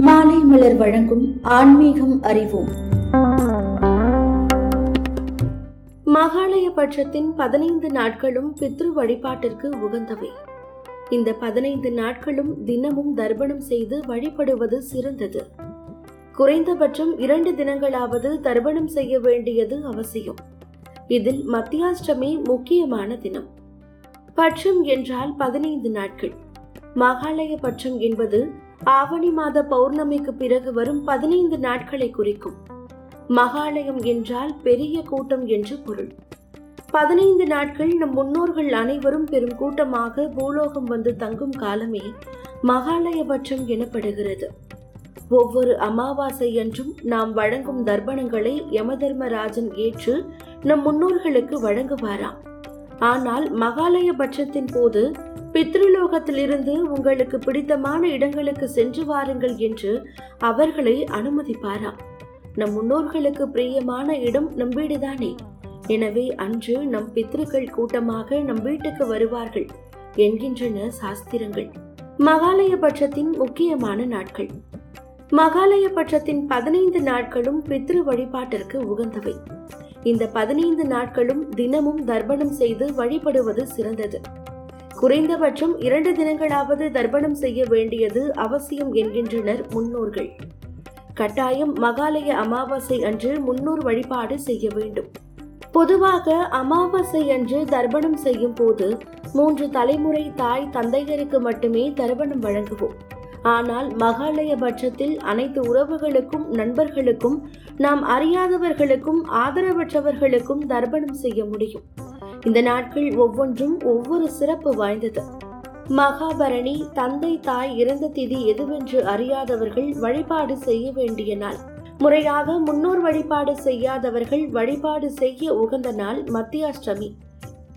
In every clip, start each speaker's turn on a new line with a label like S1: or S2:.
S1: மாலை மலர் வழங்கும் ஆன்மீகம் அறிவோம்.
S2: மகாலய பட்சத்தின் பதினைந்து நாட்களும் பித்ரு வழிபாட்டிற்கு உகந்தவை. இந்த பதினைந்து நாட்களும் தினமும் தர்ப்பணம் செய்து வழிபடுவது சிறந்தது. குறைந்தபட்சம் இரண்டு தினங்களாவது தர்ப்பணம் செய்ய வேண்டியது அவசியம். இதில் மத்தியாஷ்டமி முக்கியமான தினம். பட்சம் என்றால் பதினைந்து நாட்கள். மகாலய பட்சம் என்பது ஆவணி மாத பௌர்ணமிக்கு பிறகு வரும் பதினைந்து நாட்களை குறிக்கும். மகாலயம் என்றால் பெரிய கூட்டம் என்று பொருள். பதினைந்து நாட்கள் நம் முன்னோர்கள் அனைவரும் பெரும் கூட்டமாக பூலோகம் வந்து தங்கும் காலமே மகாலயபட்சம் எனப்படுகிறது. ஒவ்வொரு அமாவாசை அன்றும் நாம் வழங்கும் தர்ப்பணங்களை யமதர்மராஜன் ஏற்று நம் முன்னோர்களுக்கு வழங்குவாராம். ஆனால் மகாலய பட்சத்தின் போது பித்ருலோகத்திலிருந்து உங்களுக்கு பிடித்தமான இடங்களுக்கு சென்று வாருங்கள் என்று அவர்களை அனுமதிப்பாராம் நம் முன்னோர்களுக்கு பிரியமான இடம் நம் வீடுதானே? எனவே அன்று நம் பித்ருக்கள் கூட்டமாக நம் வீட்டுக்கு வருவார்கள் என்கின்றன சாஸ்திரங்கள். மகாலய பட்சத்தின் முக்கியமான நாட்கள். மகாலய பட்சத்தின் பதினைந்து நாட்களும் பித்ரு வழிபாட்டிற்கு உகந்தவை. இந்த பதினைந்து நாட்களும் தினமும் தர்ப்பணம் செய்து வழிபடுவது சிறந்தது. குறைந்தபட்சம் இரண்டு தினங்களாவது தர்ப்பணம் செய்ய வேண்டியது அவசியம் என்கின்றனர் முன்னோர்கள். கட்டாயம் மகாலய அமாவாசை அன்று முன்னோர் வழிபாடு செய்ய வேண்டும். பொதுவாக அமாவாசை அன்று தர்ப்பணம் செய்யும் போது மூன்று தலைமுறை தாய் தந்தையருக்கு மட்டுமே தர்ப்பணம் வழங்குவோம். ஆனால் மகாலய பட்சத்தில் அனைத்து உறவுகளுக்கும் நண்பர்களுக்கும் நாம் அறியாதவர்களுக்கும் ஆதரவற்றவர்களுக்கும் தர்ப்பணம் செய்ய முடியும். இந்த நாட்கள் ஒவ்வொன்றும் ஒவ்வொரு சிறப்பு வாய்ந்தது. மகாபரணி தந்தை தாய் இறந்த திதி எதுவென்று அறியாதவர்கள் வழிபாடு செய்ய வேண்டிய நாள். முறையாக முன்னோர் வழிபாடு செய்யாதவர்கள் வழிபாடு செய்ய உகந்த நாள் மத்தியாஷ்டமி.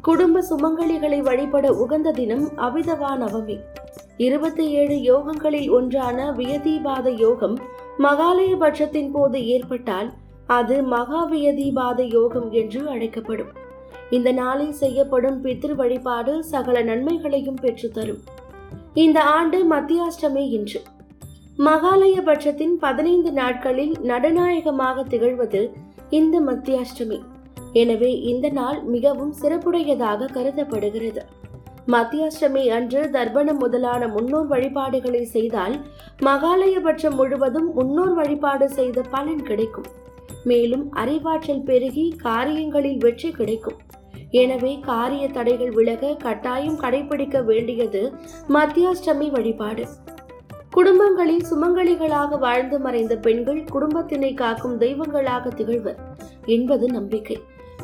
S2: குடும்ப சுமங்கலிகளை வழிபட உகந்த தினம் அபிதவா நவமி. இருபத்தி ஏழு யோகங்களில் ஒன்றான வியதிபாத யோகம் மகாலய பட்சத்தின் போது ஏற்பட்டால் அது மகாவியதிபாத யோகம் என்று அழைக்கப்படும். இந்த நாளில் செய்யப்படும் பித்ரு வழிபாடு சகல நன்மைகளையும் பெற்றுத்தரும். இந்த ஆண்டு மத்தியாஷ்டமி இன்று. மகாலய பட்சத்தின் பதினைந்து நாட்களில் நடநாயகமாக திகழ்வது இந்த மத்தியாஷ்டமி. எனவே இந்த நாள் மிகவும் சிறப்புடையதாக கருதப்படுகிறது. மத்தியாஷ்டமி அன்று தர்ப்பணம் முதலான முன்னோர் வழிபாடுகளை செய்தால் மகாலயபட்சம் முழுவதும் முன்னோர் வழிபாடு செய்த பலன் கிடைக்கும். மேலும் அறிவாற்றல் பெருகி காரியங்களில் வெற்றி கிடைக்கும். எனவே காரிய தடைகள் விலக கட்டாயம் கடைபிடிக்க வேண்டியது மத்தியாஷ்டமி வழிபாடு. குடும்பங்களில் சுமங்கலிகளாக வாழ்ந்து மறைந்த பெண்கள் குடும்பத்தினை காக்கும் தெய்வங்களாக திகழ்வர் என்பது நம்பிக்கை.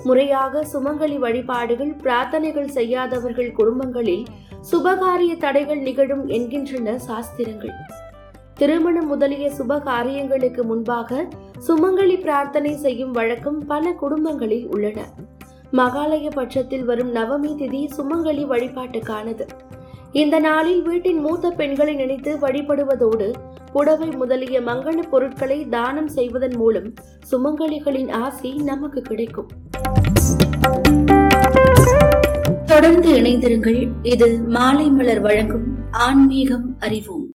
S2: முறையாக சுமங்கலி வழிபாடுகள் பிரார்த்தனைகள் செய்யாதவர்கள் குடும்பங்களில் சுபகாரிய தடைகள் நிகழும் என்கின்றன சாஸ்திரங்கள். திருமணம் முதலிய சுப காரியங்களுக்கு முன்பாக சுமங்கலி பிரார்த்தனை செய்யும் வழக்கம் பல குடும்பங்களில் உள்ளன. மகாலய பட்சத்தில் வரும் நவமி திதி சுமங்கலி வழிபாட்டுக்கானது. இந்த நாளில் வீட்டின் மூத்த பெண்களை நினைத்து வழிபடுவதோடு புடவை முதலிய மங்கள பொருட்களை தானம் செய்வதன் மூலம் சுமங்கலிகளின் ஆசி நமக்கு கிடைக்கும்.
S1: தொடர்ந்து இணைந்திருங்கள். இது மாலை மலர் வழங்கும் ஆன்மீகம் அறிவோம்.